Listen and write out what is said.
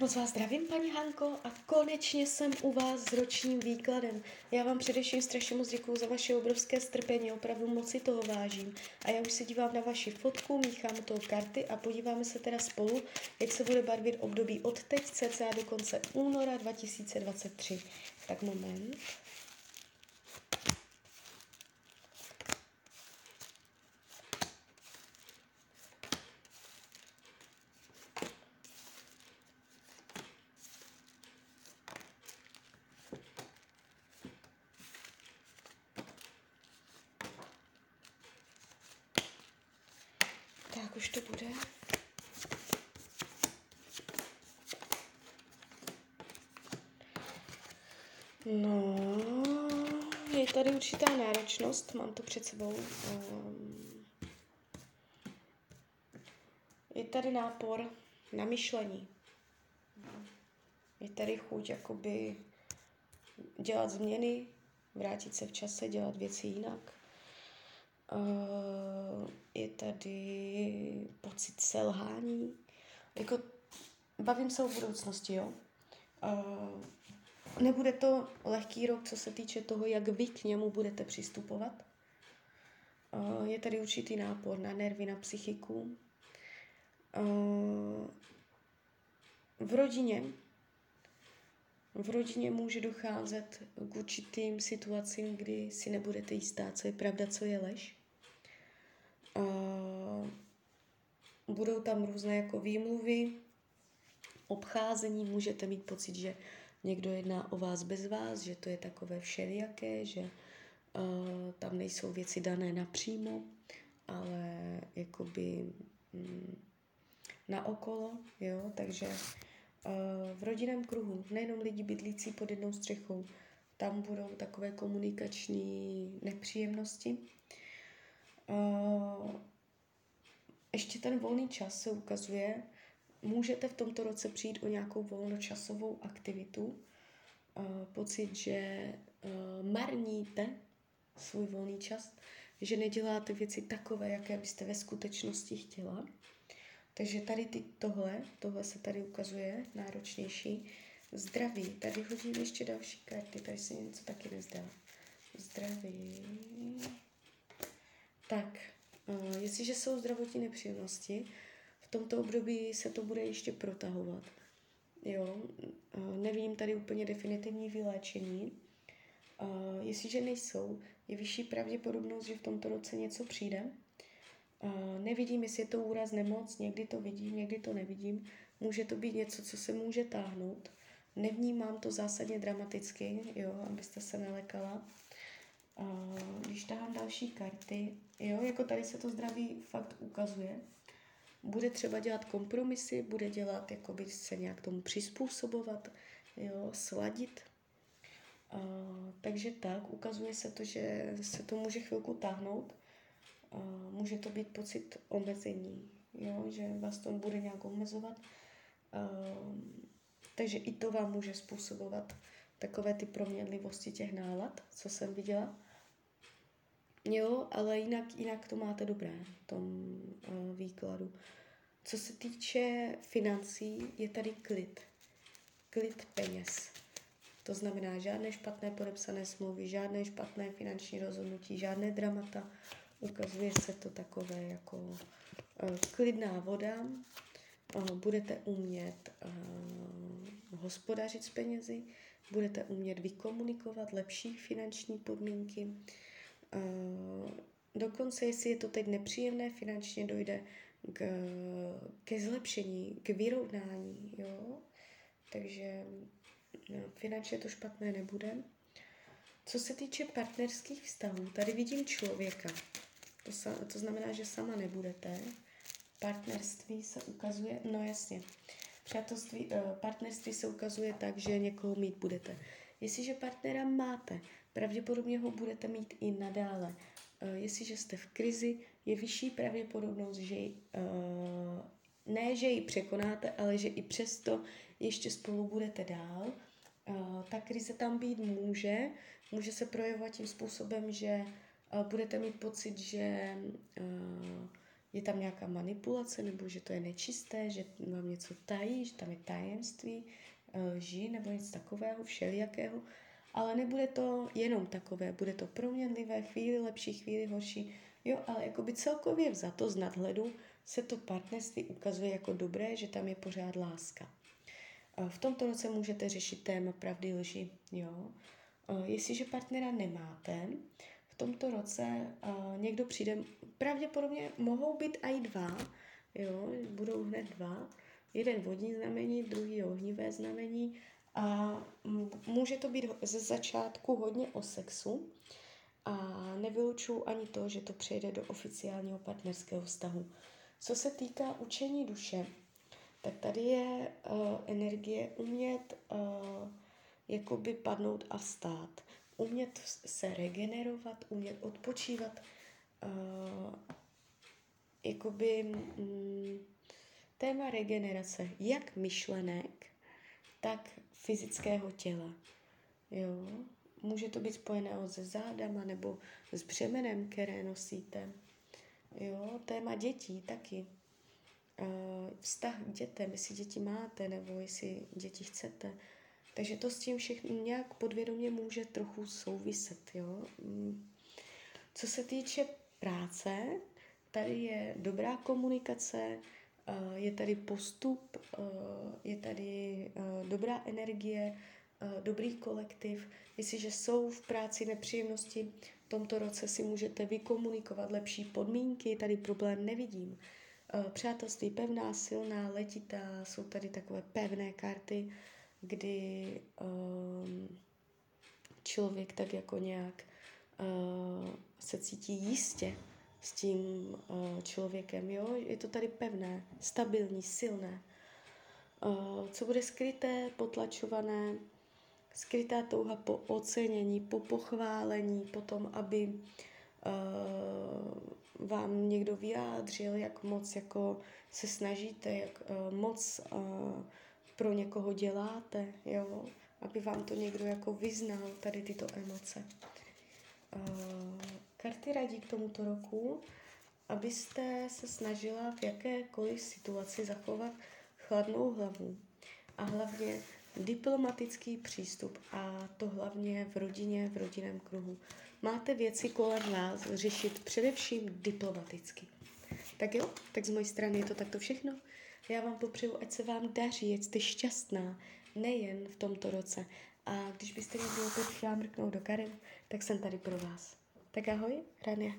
Moc vás zdravím, paní Hanko, a konečně jsem u vás s ročním výkladem. Já vám především strašně moc děkuju za vaše obrovské strpení, opravdu moc si toho vážím. A já už se dívám na vaši fotku, míchám to karty a podíváme se teda spolu, jak se bude barvit období od teď cca do konce února 2023. Tak moment. Už to bude. No, je tady určitá náročnost, mám to před sebou. Um, je tady nápor na myšlení. Je tady chuť jakoby dělat změny, vrátit se v čase, dělat věci jinak. Uh, je tady pocit selhání. Jako, bavím se o budoucnosti, jo. Uh, nebude to lehký rok, co se týče toho, jak vy k němu budete přistupovat. Uh, je tady určitý nápor na nervy, na psychiku. Uh, v rodině v rodině může docházet k určitým situacím, kdy si nebudete jistá, co je pravda, co je lež. Uh, budou tam různé jako výmluvy, obcházení, můžete mít pocit, že někdo jedná o vás bez vás, že to je takové všelijaké, že uh, tam nejsou věci dané napřímo, ale jakoby mm, na okolo, jo, takže v rodinném kruhu, nejenom lidi bydlící pod jednou střechou, tam budou takové komunikační nepříjemnosti. Ještě ten volný čas se ukazuje, můžete v tomto roce přijít o nějakou volnočasovou aktivitu, pocit, že marníte svůj volný čas, že neděláte věci takové, jaké byste ve skutečnosti chtěla. Takže tady ty, tohle, tohle se tady ukazuje náročnější. Zdraví, tady hodím ještě další karty, tady se něco taky nezdá. Zdraví. Tak, uh, jestliže jsou zdravotní nepříjemnosti, v tomto období se to bude ještě protahovat. Jo, uh, nevím tady úplně definitivní vyléčení. Uh, jestliže nejsou, je vyšší pravděpodobnost, že v tomto roce něco přijde, Nevidím, jestli je to úraz nemoc, někdy to vidím, někdy to nevidím. Může to být něco, co se může táhnout. Nevnímám to zásadně dramaticky, jo, abyste se nelekala. Uh, když tahám další karty, jo, jako tady se to zdraví fakt ukazuje. Bude třeba dělat kompromisy, bude dělat, jakoby se nějak tomu přizpůsobovat, jo, sladit. Uh, takže tak, ukazuje se to, že se to může chvilku táhnout může to být pocit omezení, jo? že vás to bude nějak omezovat. Takže i to vám může způsobovat takové ty proměnlivosti těch nálad, co jsem viděla. Jo, ale jinak, jinak to máte dobré v tom výkladu. Co se týče financí, je tady klid. Klid peněz. To znamená žádné špatné podepsané smlouvy, žádné špatné finanční rozhodnutí, žádné dramata, Ukazuje se to takové jako uh, klidná voda. Uh, budete umět uh, hospodařit s penězi, budete umět vykomunikovat lepší finanční podmínky. Dokonce, jestli je to teď nepříjemné finančně, dojde k, ke zlepšení, k vyrovnání. Jo? Takže finančně to špatné nebude. Co se týče partnerských vztahů, tady vidím člověka. To, sa, to znamená, že sama nebudete. Partnerství se ukazuje, no jasně, přátelství, uh, partnerství se ukazuje tak, že někoho mít budete. Jestliže partnera máte, pravděpodobně ho budete mít i nadále. Uh, jestliže jste v krizi, je vyšší pravděpodobnost, že uh, ne, že ji překonáte, ale že i přesto ještě spolu budete dál. Uh, ta krize tam být může, může se projevovat tím způsobem, že budete mít pocit, že je tam nějaká manipulace, nebo že to je nečisté, že vám něco tají, že tam je tajemství, lži nebo nic takového, všelijakého. Ale nebude to jenom takové, bude to proměnlivé, chvíli lepší, chvíli horší. Jo, ale jakoby celkově vzato z nadhledu se to partnerství ukazuje jako dobré, že tam je pořád láska. V tomto roce můžete řešit téma pravdy lži. Jo? Jestliže partnera nemáte, v tomto roce někdo přijde, pravděpodobně mohou být i dva, jo? budou hned dva, jeden vodní znamení, druhý ohnivé znamení a může to být ze začátku hodně o sexu a nevylučuju ani to, že to přejde do oficiálního partnerského vztahu. Co se týká učení duše, tak tady je uh, energie umět uh, jakoby padnout a vstát. Umět se regenerovat, umět odpočívat, uh, jakoby mm, téma regenerace jak myšlenek, tak fyzického těla. Jo? Může to být spojené se zádama nebo s břemenem, které nosíte. Jo? Téma dětí taky. Uh, vztah k dětem, jestli děti máte nebo jestli děti chcete. Takže to s tím všechno nějak podvědomě může trochu souviset. Jo? Mm. Co se týče práce, tady je dobrá komunikace, je tady postup, je tady dobrá energie, dobrý kolektiv. Jestliže jsou v práci nepříjemnosti, v tomto roce si můžete vykomunikovat lepší podmínky, tady problém nevidím. Přátelství pevná, silná, letitá, jsou tady takové pevné karty, kdy člověk tak jako nějak se cítí jistě s tím uh, člověkem. Jo? Je to tady pevné, stabilní, silné. Co bude skryté, potlačované, skrytá touha po ocenění, po pochválení, potom, aby uh, vám někdo vyjádřil, jak moc jako se snažíte, jak uh, moc uh, pro někoho děláte, jo? aby vám to někdo jako vyznal, tady tyto emoce. Uh, Karty radí k tomuto roku, abyste se snažila v jakékoliv situaci zachovat chladnou hlavu a hlavně diplomatický přístup a to hlavně v rodině, v rodinném kruhu. Máte věci kolem vás řešit především diplomaticky. Tak jo, tak z mojej strany je to takto všechno. Já vám popřeju, ať se vám daří, ať jste šťastná, nejen v tomto roce. A když byste mě opět chtěla mrknout do karet, tak jsem tady pro vás. Tak ahoj, Rania.